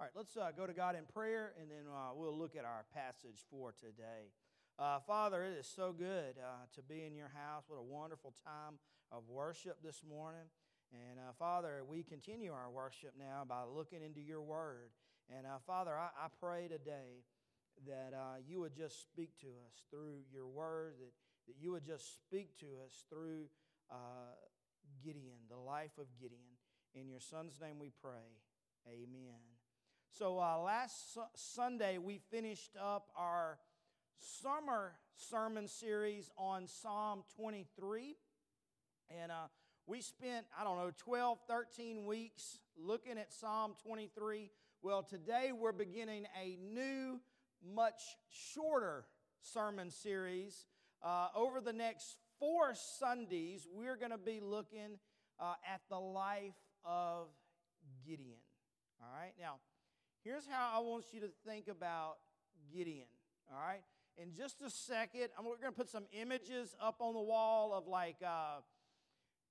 All right, let's uh, go to God in prayer and then uh, we'll look at our passage for today. Uh, Father, it is so good uh, to be in your house. What a wonderful time of worship this morning. And uh, Father, we continue our worship now by looking into your word. And uh, Father, I, I, pray today that you would just speak to us through your word, that, that you would just speak to us through Gideon, the life of Gideon. In your son's name we pray. Amen. So, uh, last su- Sunday, we finished up our summer sermon series on Psalm 23. And uh, we spent, I don't know, 12, 13 weeks looking at Psalm 23. Well, today we're beginning a new, much shorter sermon series. Uh, over the next four Sundays, we're going to be looking uh, at the life of Gideon. All right? Now, here's how I want you to think about Gideon. All right? In just a second, we're going to put some images up on the wall of like uh,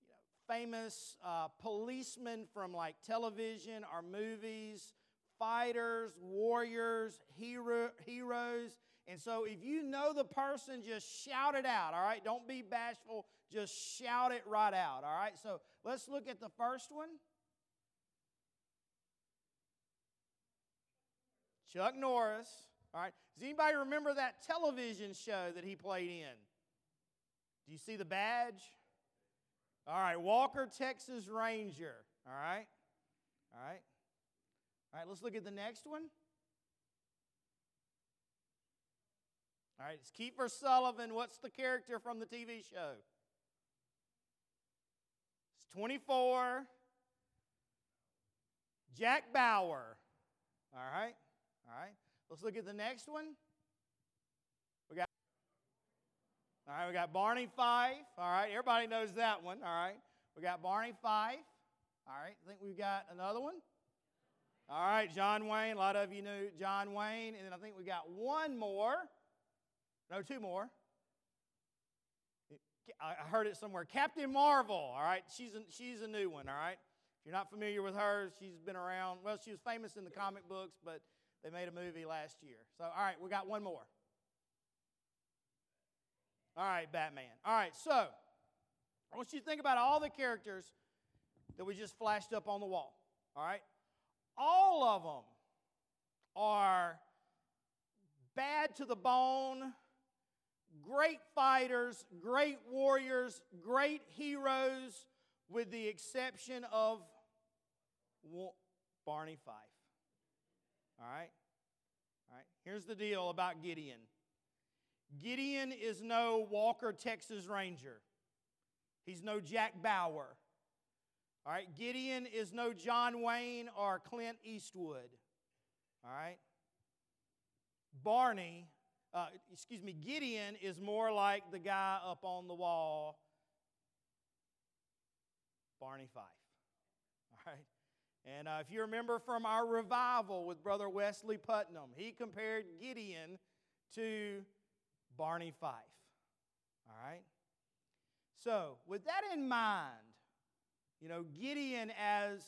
you know, famous uh, policemen from like television or movies, fighters, warriors, hero, heroes. And so if you know the person, just shout it out, all right? Don't be bashful, just shout it right out, all right? So let's look at the first one. Chuck Norris. All right. Does anybody remember that television show that he played in? Do you see the badge? All right. Walker, Texas Ranger. All right. All right. All right. Let's look at the next one. All right. It's Kiefer Sullivan. What's the character from the TV show? It's 24. Jack Bauer. All right. All right. Let's look at the next one. We got All right, we got Barney Fife. All right, everybody knows that one. All right. We got Barney Fife. All right, I think we've got another one. All right, John Wayne. A lot of you knew John Wayne. And then I think we got one more. No, two more. I heard it somewhere. Captain Marvel. All right, she's a, she's a new one. All right. If you're not familiar with her, she's been around. Well, she was famous in the comic books, but they made a movie last year. So, all right, we got one more. All right, Batman. All right, so I want you to think about all the characters that we just flashed up on the wall. All right? All of them are bad to the bone, great fighters, great warriors, great heroes, with the exception of Barney Fife. All right? All right. Here's the deal about Gideon Gideon is no Walker, Texas Ranger, he's no Jack Bauer. All right? Gideon is no John Wayne or Clint Eastwood. All right? Barney, uh, excuse me, Gideon is more like the guy up on the wall, Barney Fife. All right? And uh, if you remember from our revival with Brother Wesley Putnam, he compared Gideon to Barney Fife. All right? So, with that in mind, you know, Gideon as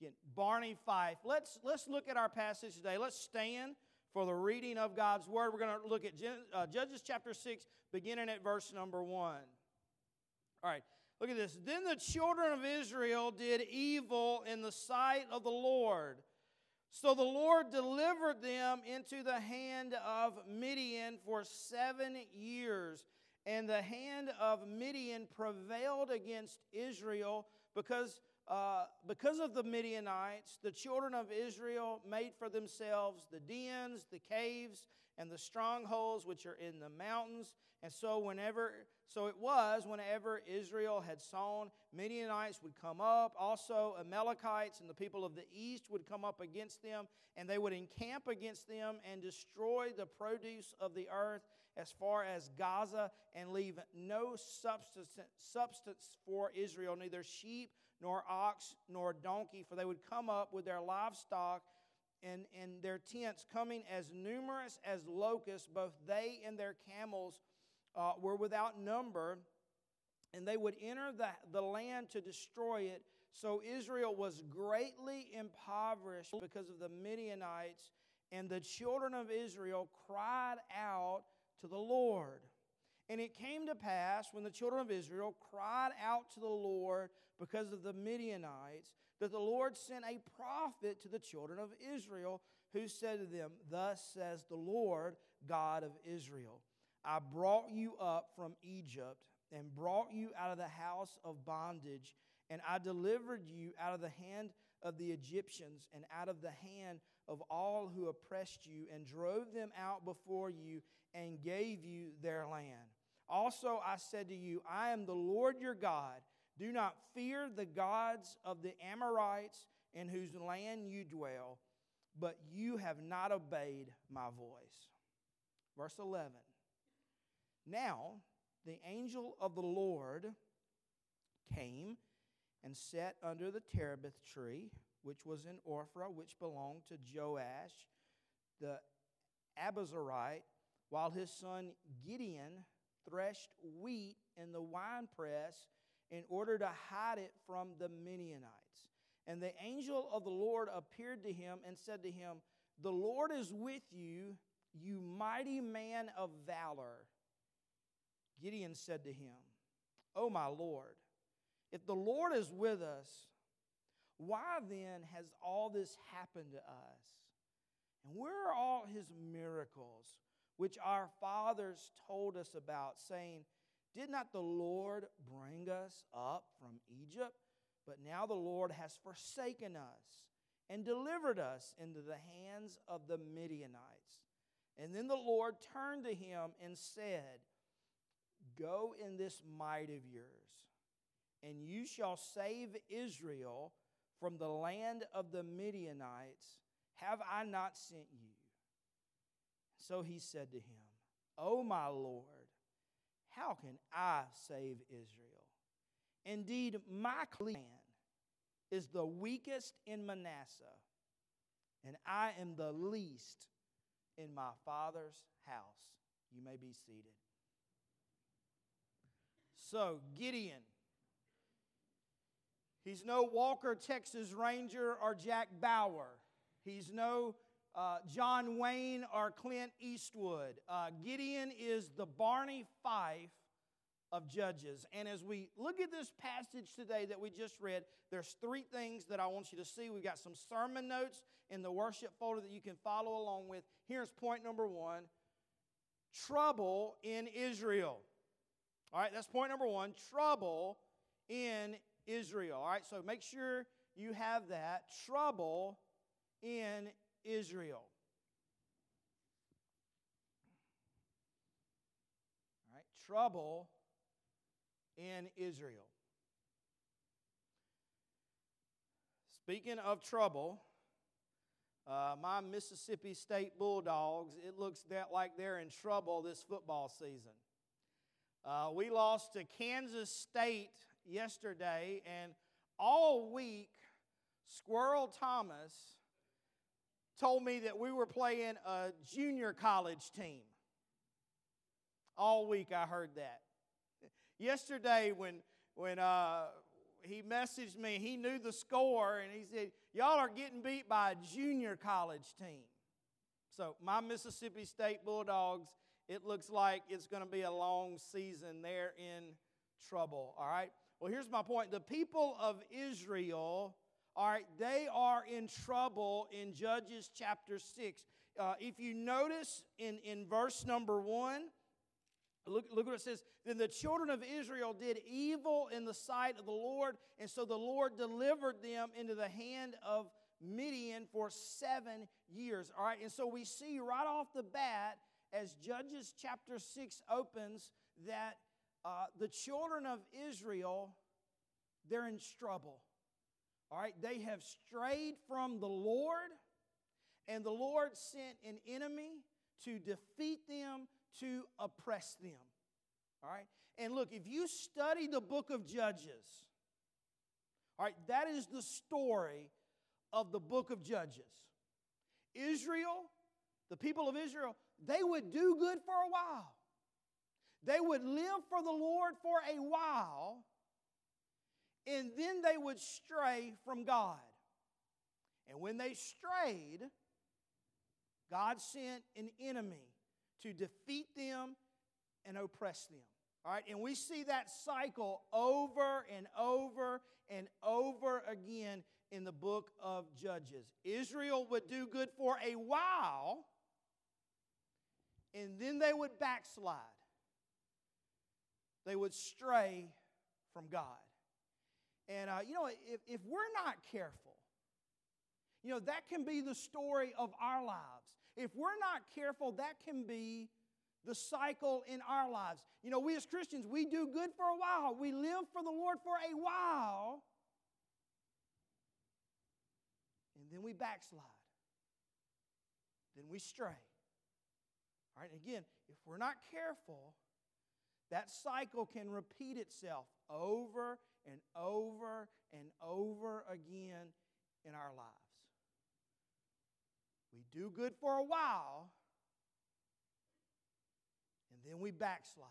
again, Barney Fife, let's, let's look at our passage today. Let's stand for the reading of God's Word. We're going to look at uh, Judges chapter 6, beginning at verse number 1. All right. Look at this. Then the children of Israel did evil in the sight of the Lord. So the Lord delivered them into the hand of Midian for seven years. And the hand of Midian prevailed against Israel because, uh, because of the Midianites. The children of Israel made for themselves the dens, the caves, and the strongholds which are in the mountains. And so, whenever so it was whenever Israel had sown, Midianites would come up. Also, Amalekites and the people of the east would come up against them, and they would encamp against them and destroy the produce of the earth as far as Gaza and leave no substance, substance for Israel, neither sheep nor ox nor donkey, for they would come up with their livestock and, and their tents, coming as numerous as locusts, both they and their camels uh, were without number, and they would enter the, the land to destroy it. So Israel was greatly impoverished because of the Midianites, and the children of Israel cried out to the Lord. And it came to pass when the children of Israel cried out to the Lord because of the Midianites that the Lord sent a prophet to the children of Israel who said to them, Thus says the Lord God of Israel I brought you up from Egypt and brought you out of the house of bondage, and I delivered you out of the hand of the Egyptians and out of the hand of all who oppressed you, and drove them out before you and gave you their land. Also, I said to you, I am the Lord your God. Do not fear the gods of the Amorites in whose land you dwell, but you have not obeyed my voice. Verse 11. Now, the angel of the Lord came and sat under the terebinth tree, which was in Ophrah, which belonged to Joash the Abiezrite, while his son Gideon threshed wheat in the winepress in order to hide it from the Midianites. And the angel of the Lord appeared to him and said to him, The Lord is with you, you mighty man of valor. Gideon said to him, O my Lord, if the Lord is with us, why then has all this happened to us? And where are all his miracles, which our fathers told us about, saying, Did not the Lord bring us up from Egypt? But now the Lord has forsaken us and delivered us into the hands of the Midianites. And then the Lord turned to him and said, Go in this might of yours, and you shall save Israel from the land of the Midianites. Have I not sent you? So he said to him, O my Lord, how can I save Israel? Indeed, my clan is the weakest in Manasseh, and I am the least in my father's house. You may be seated. So, Gideon. He's no Walker, Texas Ranger, or Jack Bauer. He's no uh, John Wayne or Clint Eastwood. Uh, Gideon is the Barney Fife of Judges. And as we look at this passage today that we just read, there's three things that I want you to see. We've got some sermon notes in the worship folder that you can follow along with. Here's point number one trouble in Israel. All right, that's point number one trouble in Israel. All right, so make sure you have that trouble in Israel. All right, trouble in Israel. Speaking of trouble, uh, my Mississippi State Bulldogs, it looks that like they're in trouble this football season. Uh, we lost to Kansas State yesterday, and all week, Squirrel Thomas told me that we were playing a junior college team. All week, I heard that. Yesterday, when, when uh, he messaged me, he knew the score, and he said, Y'all are getting beat by a junior college team. So, my Mississippi State Bulldogs it looks like it's going to be a long season. They're in trouble, all right? Well, here's my point. The people of Israel, all right, they are in trouble in Judges chapter 6. Uh, if you notice in, in verse number 1, Look, look what it says. Then the children of Israel did evil in the sight of the Lord, and so the Lord delivered them into the hand of Midian for seven years. All right, and so we see right off the bat as Judges chapter 6 opens that uh, the children of Israel, they're in trouble. All right, they have strayed from the Lord, and the Lord sent an enemy to defeat them, to oppress them. All right, and look, if you study the book of Judges, all right, that is the story of the book of Judges. Israel, the people of Israel, they would do good for a while. They would live for the Lord for a while. and then they would stray from God. And when they strayed, God sent an enemy to defeat them and oppress them. All right, and we see that cycle over and over and over again in the book of Judges. Israel would do good for a while, and then they would backslide. They would stray from God. And, uh, you know, if, if we're not careful, you know, that can be the story of our lives. If we're not careful, that can be the cycle in our lives. You know, we as Christians, we do good for a while, we live for the Lord for a while, and then we backslide. Then we stray. All right, again, if we're not careful, that cycle can repeat itself over and over and over again in our lives. We do good for a while, and then we backslide.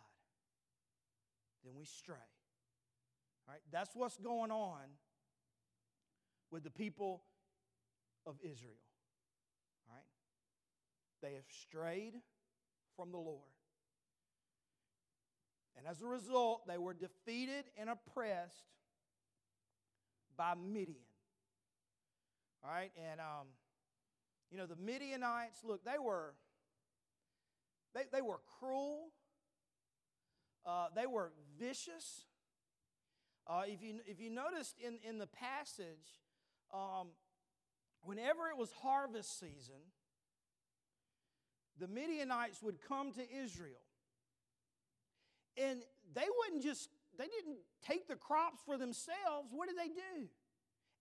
Then we stray. All right? That's what's going on with the people of Israel. All right? They have strayed from the Lord. And as a result, they were defeated and oppressed by Midian. All right? And, um, you know, the Midianites, look, they were, they, they were cruel. Uh, they were vicious. Uh, if, you, if you noticed in, in the passage, um, whenever it was harvest season, the Midianites would come to Israel. And they wouldn't just, they didn't take the crops for themselves. What did they do?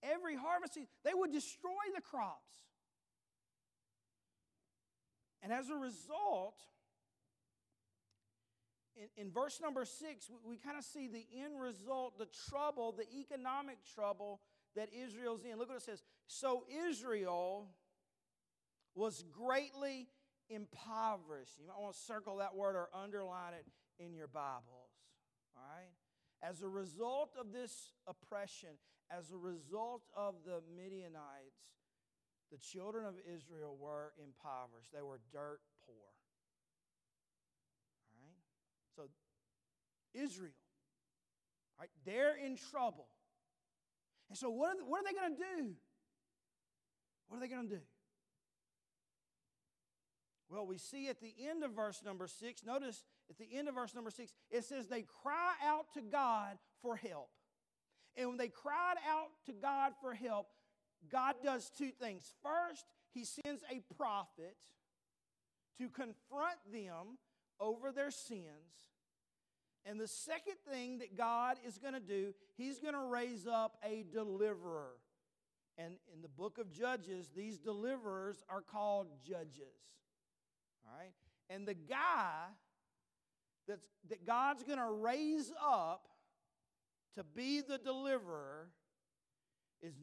Every harvest they would destroy the crops. And as a result, in, in verse number six, we, we kind of see the end result, the trouble, the economic trouble that Israel's in. Look what it says. So Israel was greatly impoverished. You might want to circle that word or underline it in your Bibles. All right? As a result of this oppression, as a result of the Midianites, the children of Israel were impoverished. They were dirt poor. All right? So, Israel, right, they're in trouble. And so, what are, they, what are they going to do? What are they going to do? Well, we see at the end of verse number six, notice at the end of verse number six, it says they cry out to God for help. And when they cried out to God for help, God does two things. First, he sends a prophet to confront them over their sins. And the second thing that God is going to do, he's going to raise up a deliverer. And in the book of Judges, these deliverers are called judges. All right? And the guy that's, that God's going to raise up to be the deliverer is,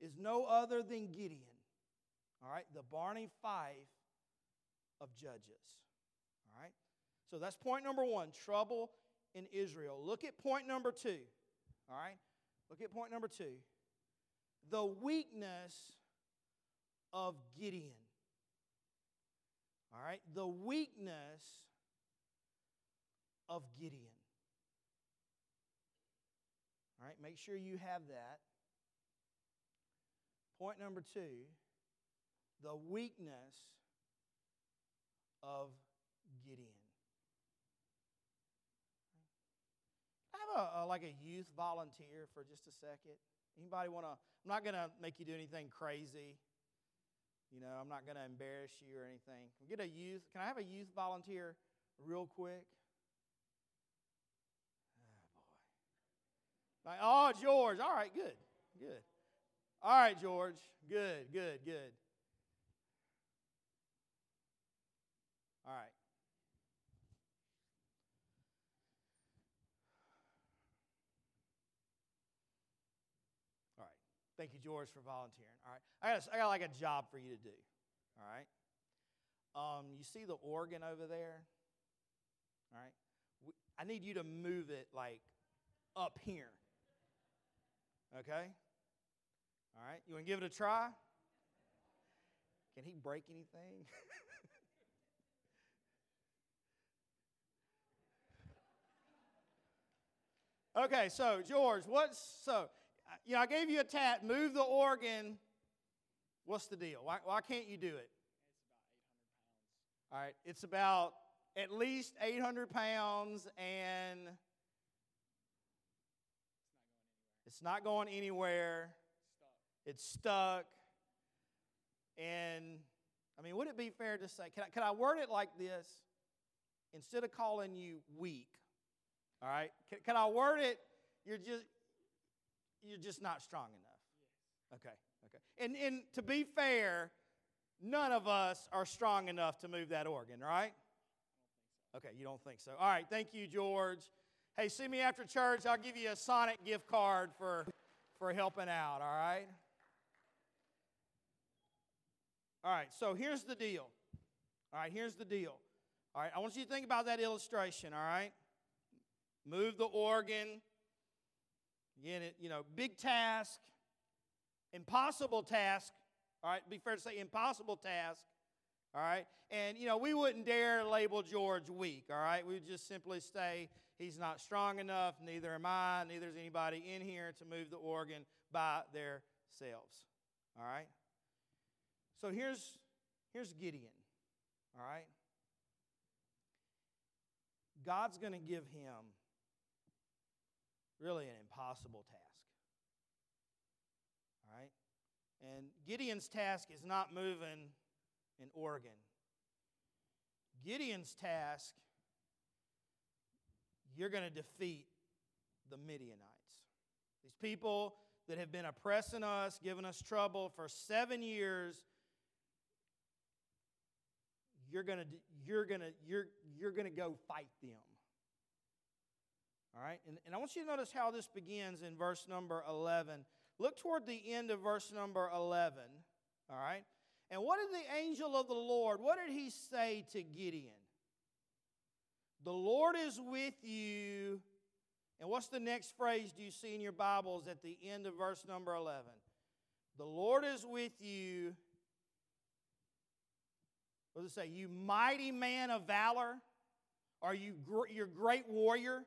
is no other than Gideon. All right? The Barney Fife of Judges. All right? So that's point number one trouble in Israel. Look at point number two. All right? Look at point number two. The weakness of Gideon. All right? The weakness of Gideon. All right? Make sure you have that. Point number two the weakness of Gideon. I have a, a, like a youth volunteer for just a second. Anybody want to? I'm not going to make you do anything crazy. You know, I'm not going to embarrass you or anything. Can get a youth? Can I have a youth volunteer real quick? Oh, boy. Like, oh, George. All right, good, good. All right, George. Good, good, good. All right. Thank you, George, for volunteering. All right. I got, a, I got like a job for you to do. All right. Um, you see the organ over there? All right. We, I need you to move it like up here. Okay? All right, you want to give it a try? Can he break anything? okay, so George, what's so? You know, I gave you a tat. Move the organ. What's the deal? Why, why can't you do it? All right, it's about at least 800 pounds and it's not going anywhere. It's stuck. And I mean, would it be fair to say, can I, can I word it like this? Instead of calling you weak, all right, can, can I word it? You're just, you're just not strong enough. Okay, okay. And, and to be fair, none of us are strong enough to move that organ, right? Okay, you don't think so. All right, thank you, George. Hey, see me after church. I'll give you a Sonic gift card for, for helping out, all right? All right, so here's the deal. All right, here's the deal. All right, I want you to think about that illustration, all right? Move the organ. Again, it, you know, big task, impossible task. All right, be fair to say impossible task. All right, and you know, we wouldn't dare label George weak. All right, we would just simply say he's not strong enough, neither am I, neither is anybody in here to move the organ by themselves. All right? So here's, here's Gideon, all right? God's going to give him really an impossible task, all right? And Gideon's task is not moving an organ. Gideon's task, you're going to defeat the Midianites. These people that have been oppressing us, giving us trouble for seven years you're going to you're going to you're you're going to go fight them. All right? And, and I want you to notice how this begins in verse number 11. Look toward the end of verse number 11. All right? And what did the angel of the Lord, what did he say to Gideon? The Lord is with you. And what's the next phrase do you see in your Bibles at the end of verse number 11? The Lord is with you what does it say? You mighty man of valor? Are you gr- your great warrior?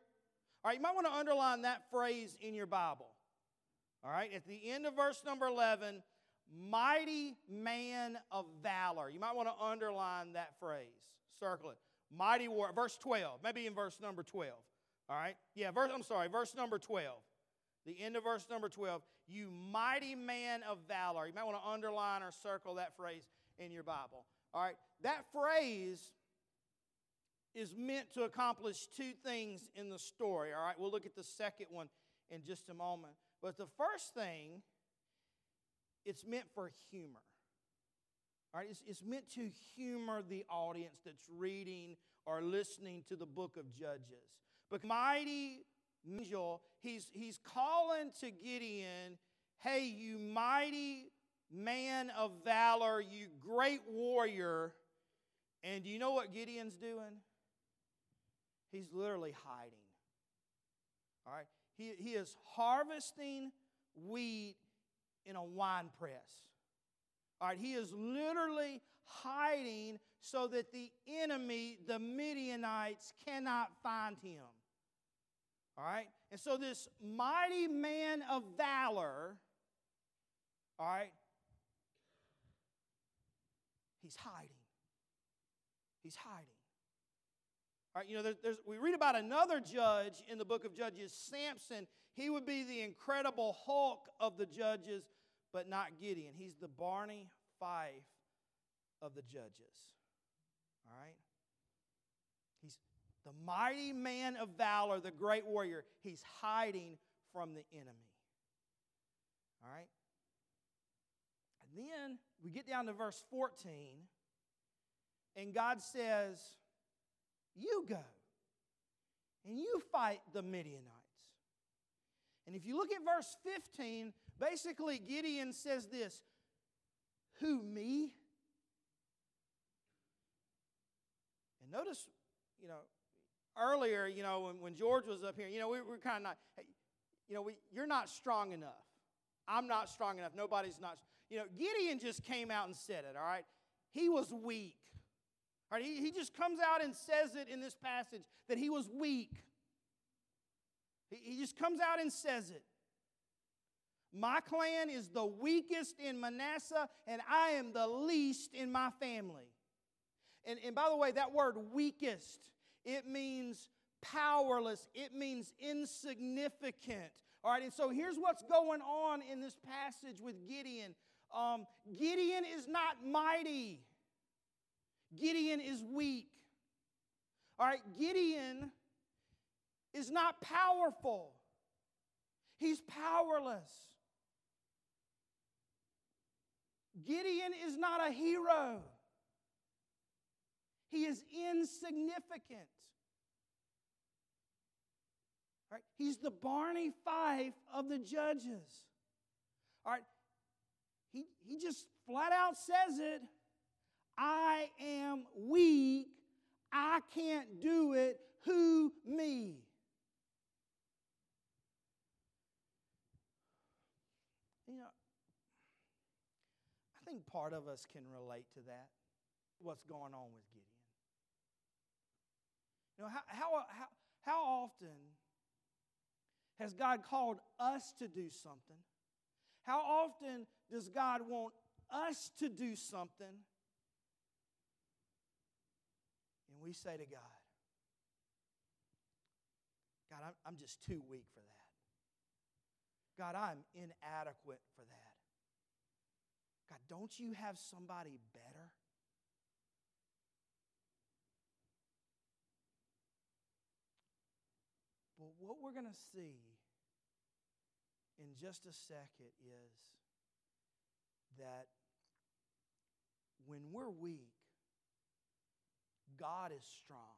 All right, you might want to underline that phrase in your Bible. All right, at the end of verse number 11, mighty man of valor. You might want to underline that phrase. Circle it. Mighty war. Verse 12. Maybe in verse number 12. All right? Yeah, verse, I'm sorry, verse number 12. The end of verse number 12. You mighty man of valor. You might want to underline or circle that phrase in your Bible. All right, that phrase is meant to accomplish two things in the story. All right, we'll look at the second one in just a moment. But the first thing, it's meant for humor. All right, it's, it's meant to humor the audience that's reading or listening to the book of Judges. But mighty angel, he's, he's calling to Gideon, hey, you mighty man of valor, you great warrior. And do you know what Gideon's doing? He's literally hiding. All right? He, he is harvesting wheat in a wine press. All right? He is literally hiding so that the enemy, the Midianites, cannot find him. All right? And so this mighty man of valor, all right, He's hiding. He's hiding. You know, there's, we read about another judge in the book of Judges, Samson. He would be the incredible Hulk of the judges, but not Gideon. He's the Barney Fife of the judges. All right? He's the mighty man of valor, the great warrior. He's hiding from the enemy. All right? then we get down to verse 14, and God says, You go and you fight the Midianites. And if you look at verse 15, basically Gideon says this Who, me? And notice, you know, earlier, you know, when, when George was up here, you know, we were kind of not, hey, you know, we, you're not strong enough. I'm not strong enough. Nobody's not. You know, Gideon just came out and said it, all right? He was weak. All right, he, he just comes out and says it in this passage that he was weak. He, he just comes out and says it. My clan is the weakest in Manasseh, and I am the least in my family. And, and by the way, that word weakest, it means powerless, it means insignificant. All right, and so here's what's going on in this passage with Gideon. Um, Gideon is not mighty, Gideon is weak. All right, Gideon is not powerful, he's powerless. Gideon is not a hero. He is insignificant. Right? He's the Barney Fife of the judges. All right? He, he just flat out says it I am weak. I can't do it. Who me? You know, I think part of us can relate to that, what's going on with Gideon. You know, how, how, how, how often has God called us to do something? How often does God want us to do something? We say to God, God, I'm, I'm just too weak for that. God, I'm inadequate for that. God, don't you have somebody better? But what we're going to see in just a second is that when we're weak, God is strong.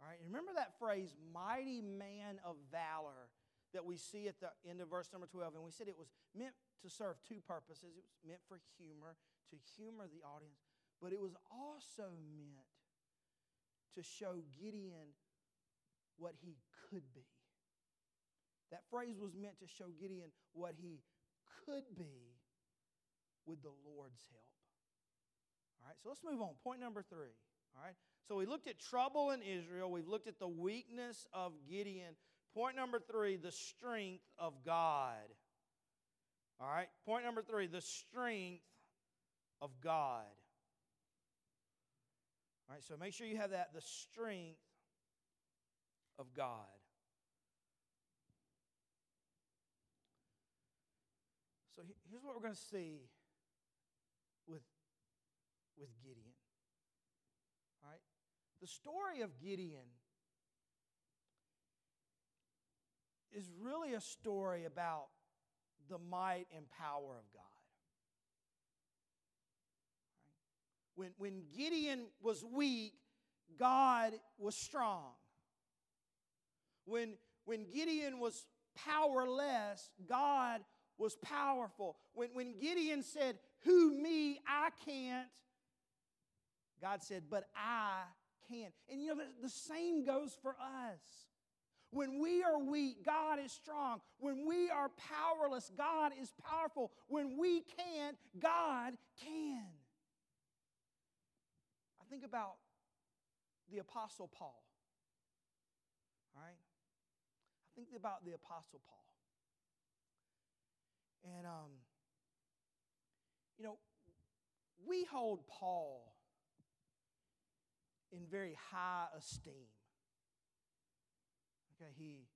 All right, remember that phrase, mighty man of valor, that we see at the end of verse number 12. And we said it was meant to serve two purposes. It was meant for humor, to humor the audience, but it was also meant to show Gideon what he could be. That phrase was meant to show Gideon what he could be with the Lord's help. All right, so let's move on. Point number three. All right, so we looked at trouble in Israel, we've looked at the weakness of Gideon. Point number three the strength of God. All right, point number three the strength of God. All right, so make sure you have that the strength of God. So here's what we're going to see with, with Gideon. All right? The story of Gideon is really a story about the might and power of God. When, when Gideon was weak, God was strong. When, when Gideon was powerless, God was powerful. When, when Gideon said, Who me? I can't, God said, But I can. And you know, the, same goes for us. When we are weak, God is strong. When we are powerless, God is powerful. When we can't, God can. I think about the Apostle Paul. All right? I think about the Apostle Paul. And, um, you know, we hold Paul in very high esteem. Okay, he,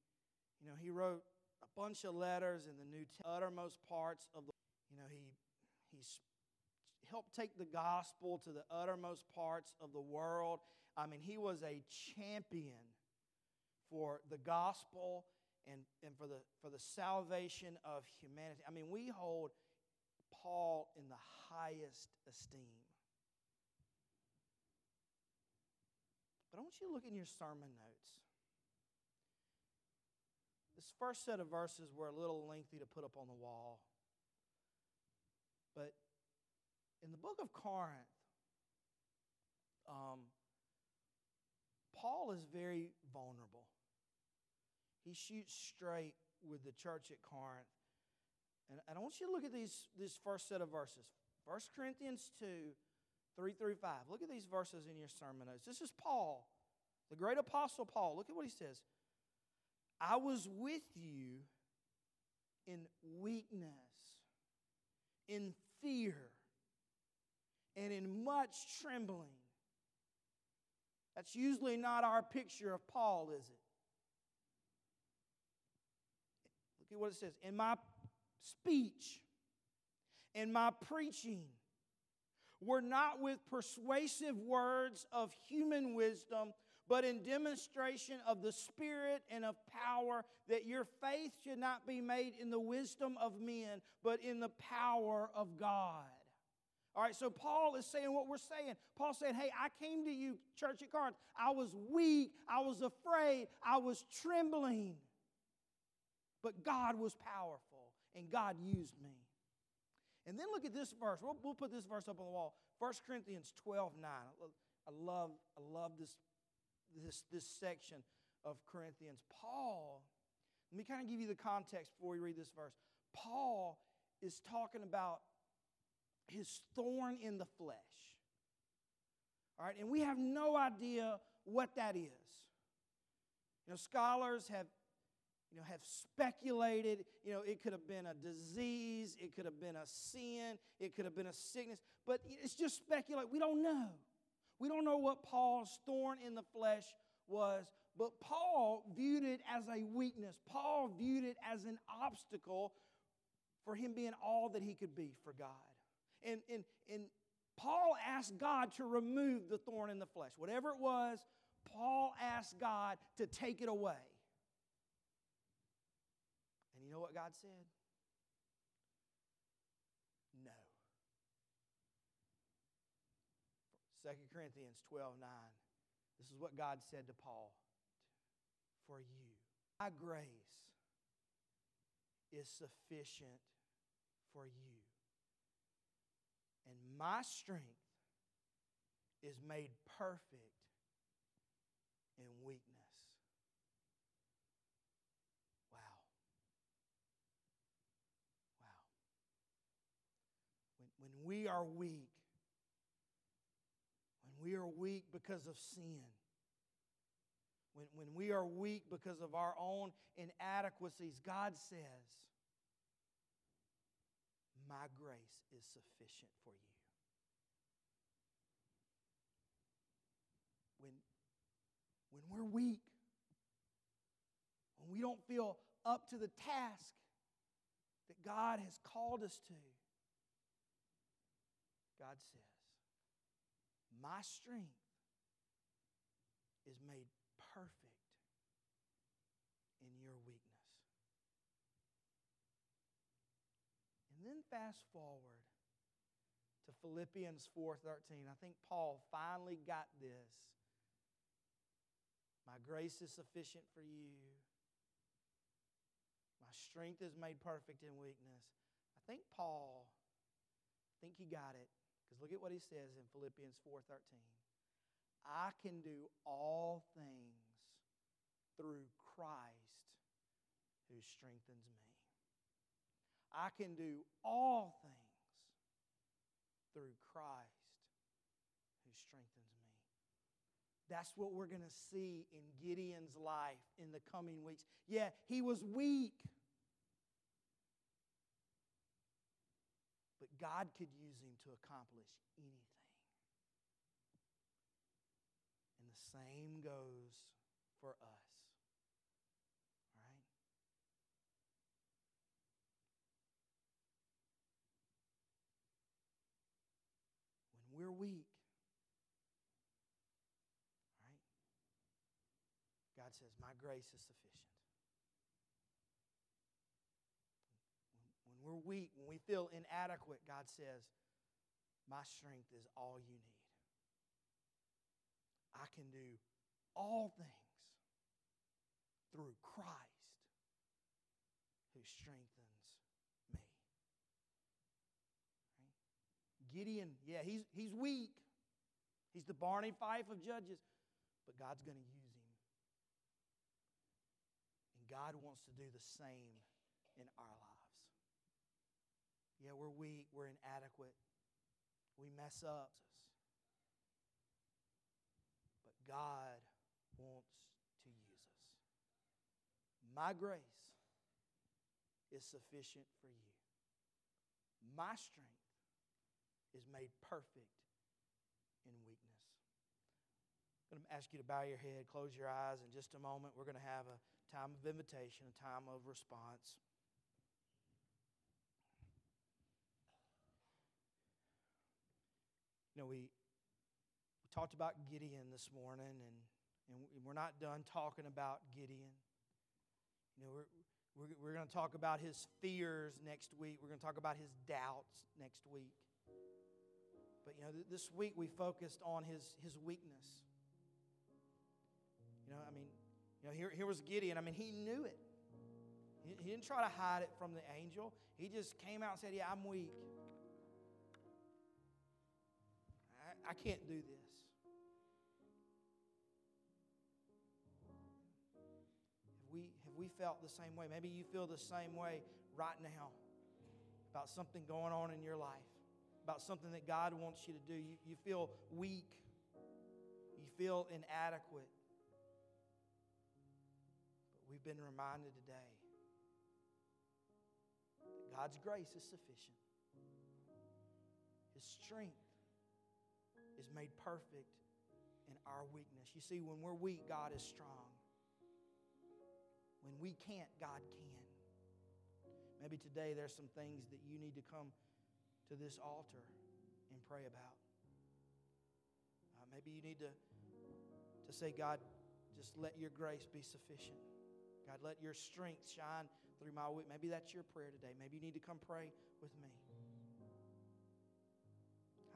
you know, he wrote a bunch of letters in the New uttermost parts of the, you know, he, he helped take the gospel to the uttermost parts of the world. I mean, he was a champion for the gospel and, and for, the, for the salvation of humanity. I mean, we hold Paul in the highest esteem. But I want you to look in your sermon notes. This first set of verses were a little lengthy to put up on the wall. But in the book of Corinth, um, Paul is very vulnerable. He shoots straight with the church at Corinth. And, and I want you to look at these, this first set of verses 1 Corinthians 2, 3 through 5. Look at these verses in your sermon notes. This is Paul, the great apostle Paul. Look at what he says. I was with you in weakness, in fear, and in much trembling. That's usually not our picture of Paul, is it? Look at what it says. In my speech in my preaching were not with persuasive words of human wisdom, but in demonstration of the Spirit and of power, that your faith should not be made in the wisdom of men, but in the power of God. All right, so Paul is saying what we're saying. Paul said, Hey, I came to you, church at Corinth. I was weak, I was afraid, I was trembling. But God was powerful, and God used me. And then look at this verse. We'll, we'll put this verse up on the wall. 1 Corinthians 12 9. I love, I love this, this, this section of Corinthians. Paul, let me kind of give you the context before we read this verse. Paul is talking about his thorn in the flesh. All right, and we have no idea what that is. You know, scholars have, you know, have speculated, you know, it could have been a disease, it could have been a sin, it could have been a sickness, but it's just speculate. We don't know. We don't know what Paul's thorn in the flesh was, but Paul viewed it as a weakness. Paul viewed it as an obstacle for him being all that he could be for God. And, and, and Paul asked God to remove the thorn in the flesh. Whatever it was, Paul asked God to take it away. You know what God said? No. 2 Corinthians 12 9. This is what God said to Paul For you, my grace is sufficient for you and my strength is made perfect in weakness. Wow. Wow. When, when we are weak, when we are weak because of sin, when, when we are weak because of our own inadequacies, God says, My grace is sufficient for you. When, when we're weak, when we don't feel up to the task that God has called us to, God says, My strength is made perfect in your weakness. And then fast forward to Philippians 4:13. I think Paul finally got this. My grace is sufficient for you. My strength is made perfect in weakness. I think Paul I think he got it because look at what he says in Philippians 4:13. I can do all things through Christ who strengthens me. I can do all things through Christ who strengthens me. That's what we're going to see in Gideon's life in the coming weeks. Yeah, he was weak. God could use him to accomplish anything. And the same goes for us. All right? When we're weak. All right? God says, My grace is sufficient. When we're weak, when we feel inadequate, God says, My strength is all you need. I can do all things through Christ who strengthens me. Gideon, yeah, he's, he's weak. He's the Barney Fife of judges, but God's going to use him. And God wants to do the same in our lives. Yeah, we're weak, we're inadequate, we mess up. But God wants to use us. My grace is sufficient for you. My strength is made perfect in weakness. I'm going to ask you to bow your head, close your eyes in just a moment. We're going to have a time of invitation, a time of response. Know, we, we talked about Gideon this morning, and, and we're not done talking about Gideon. You know, we're, we're, we're going to talk about his fears next week. We're going to talk about his doubts next week. But, you know, this week we focused on his, his weakness. You know, I mean, you know, here, here was Gideon. I mean, he knew it. He, he didn't try to hide it from the angel. He just came out and said, Yeah, I'm weak. I, can't do this. Have we, have we felt the same way? Maybe you feel the same way right now about something going on in your life, about something that God wants you to do. You, you feel weak, you feel inadequate. But we've been reminded today that God's grace is sufficient. His strength is made perfect in our weakness. You see, when we're weak, God is strong. When we can't, God can. Maybe today there's some things that you need to come to this altar and pray about. Uh, maybe you need to, to say, God, just let your grace be sufficient. God, let your strength shine through my week. Maybe that's your prayer today. Maybe you need to come pray with me.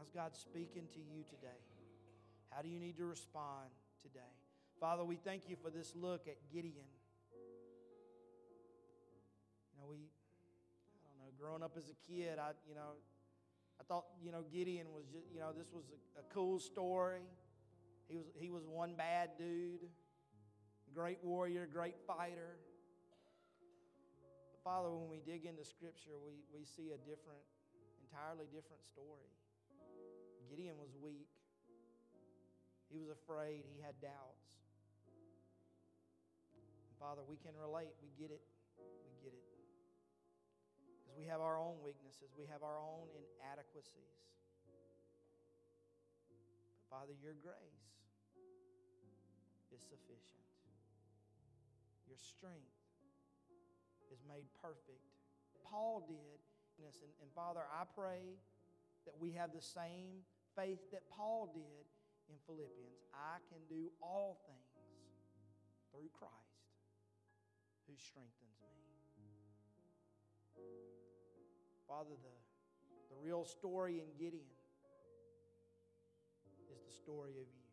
How's God speaking to you today? How do you need to respond today? Father, we thank you for this look at Gideon. You know, we, I don't know, growing up as a kid, I, you know, I thought, you know, Gideon was just, you know, this was a, a cool story. He was, he was one bad dude great warrior, great fighter. But Father, when we dig into Scripture, we, we see a different, entirely different story. Gideon was weak, he was afraid, he had doubts. And Father, we can relate. We get it. We get it. Because we have our own weaknesses, we have our own inadequacies. But Father, your grace is sufficient. Your strength is made perfect. Paul did. And, and Father, I pray that we have the same faith that Paul did in Philippians. I can do all things through Christ who strengthens me. Father, the, the real story in Gideon is the story of you.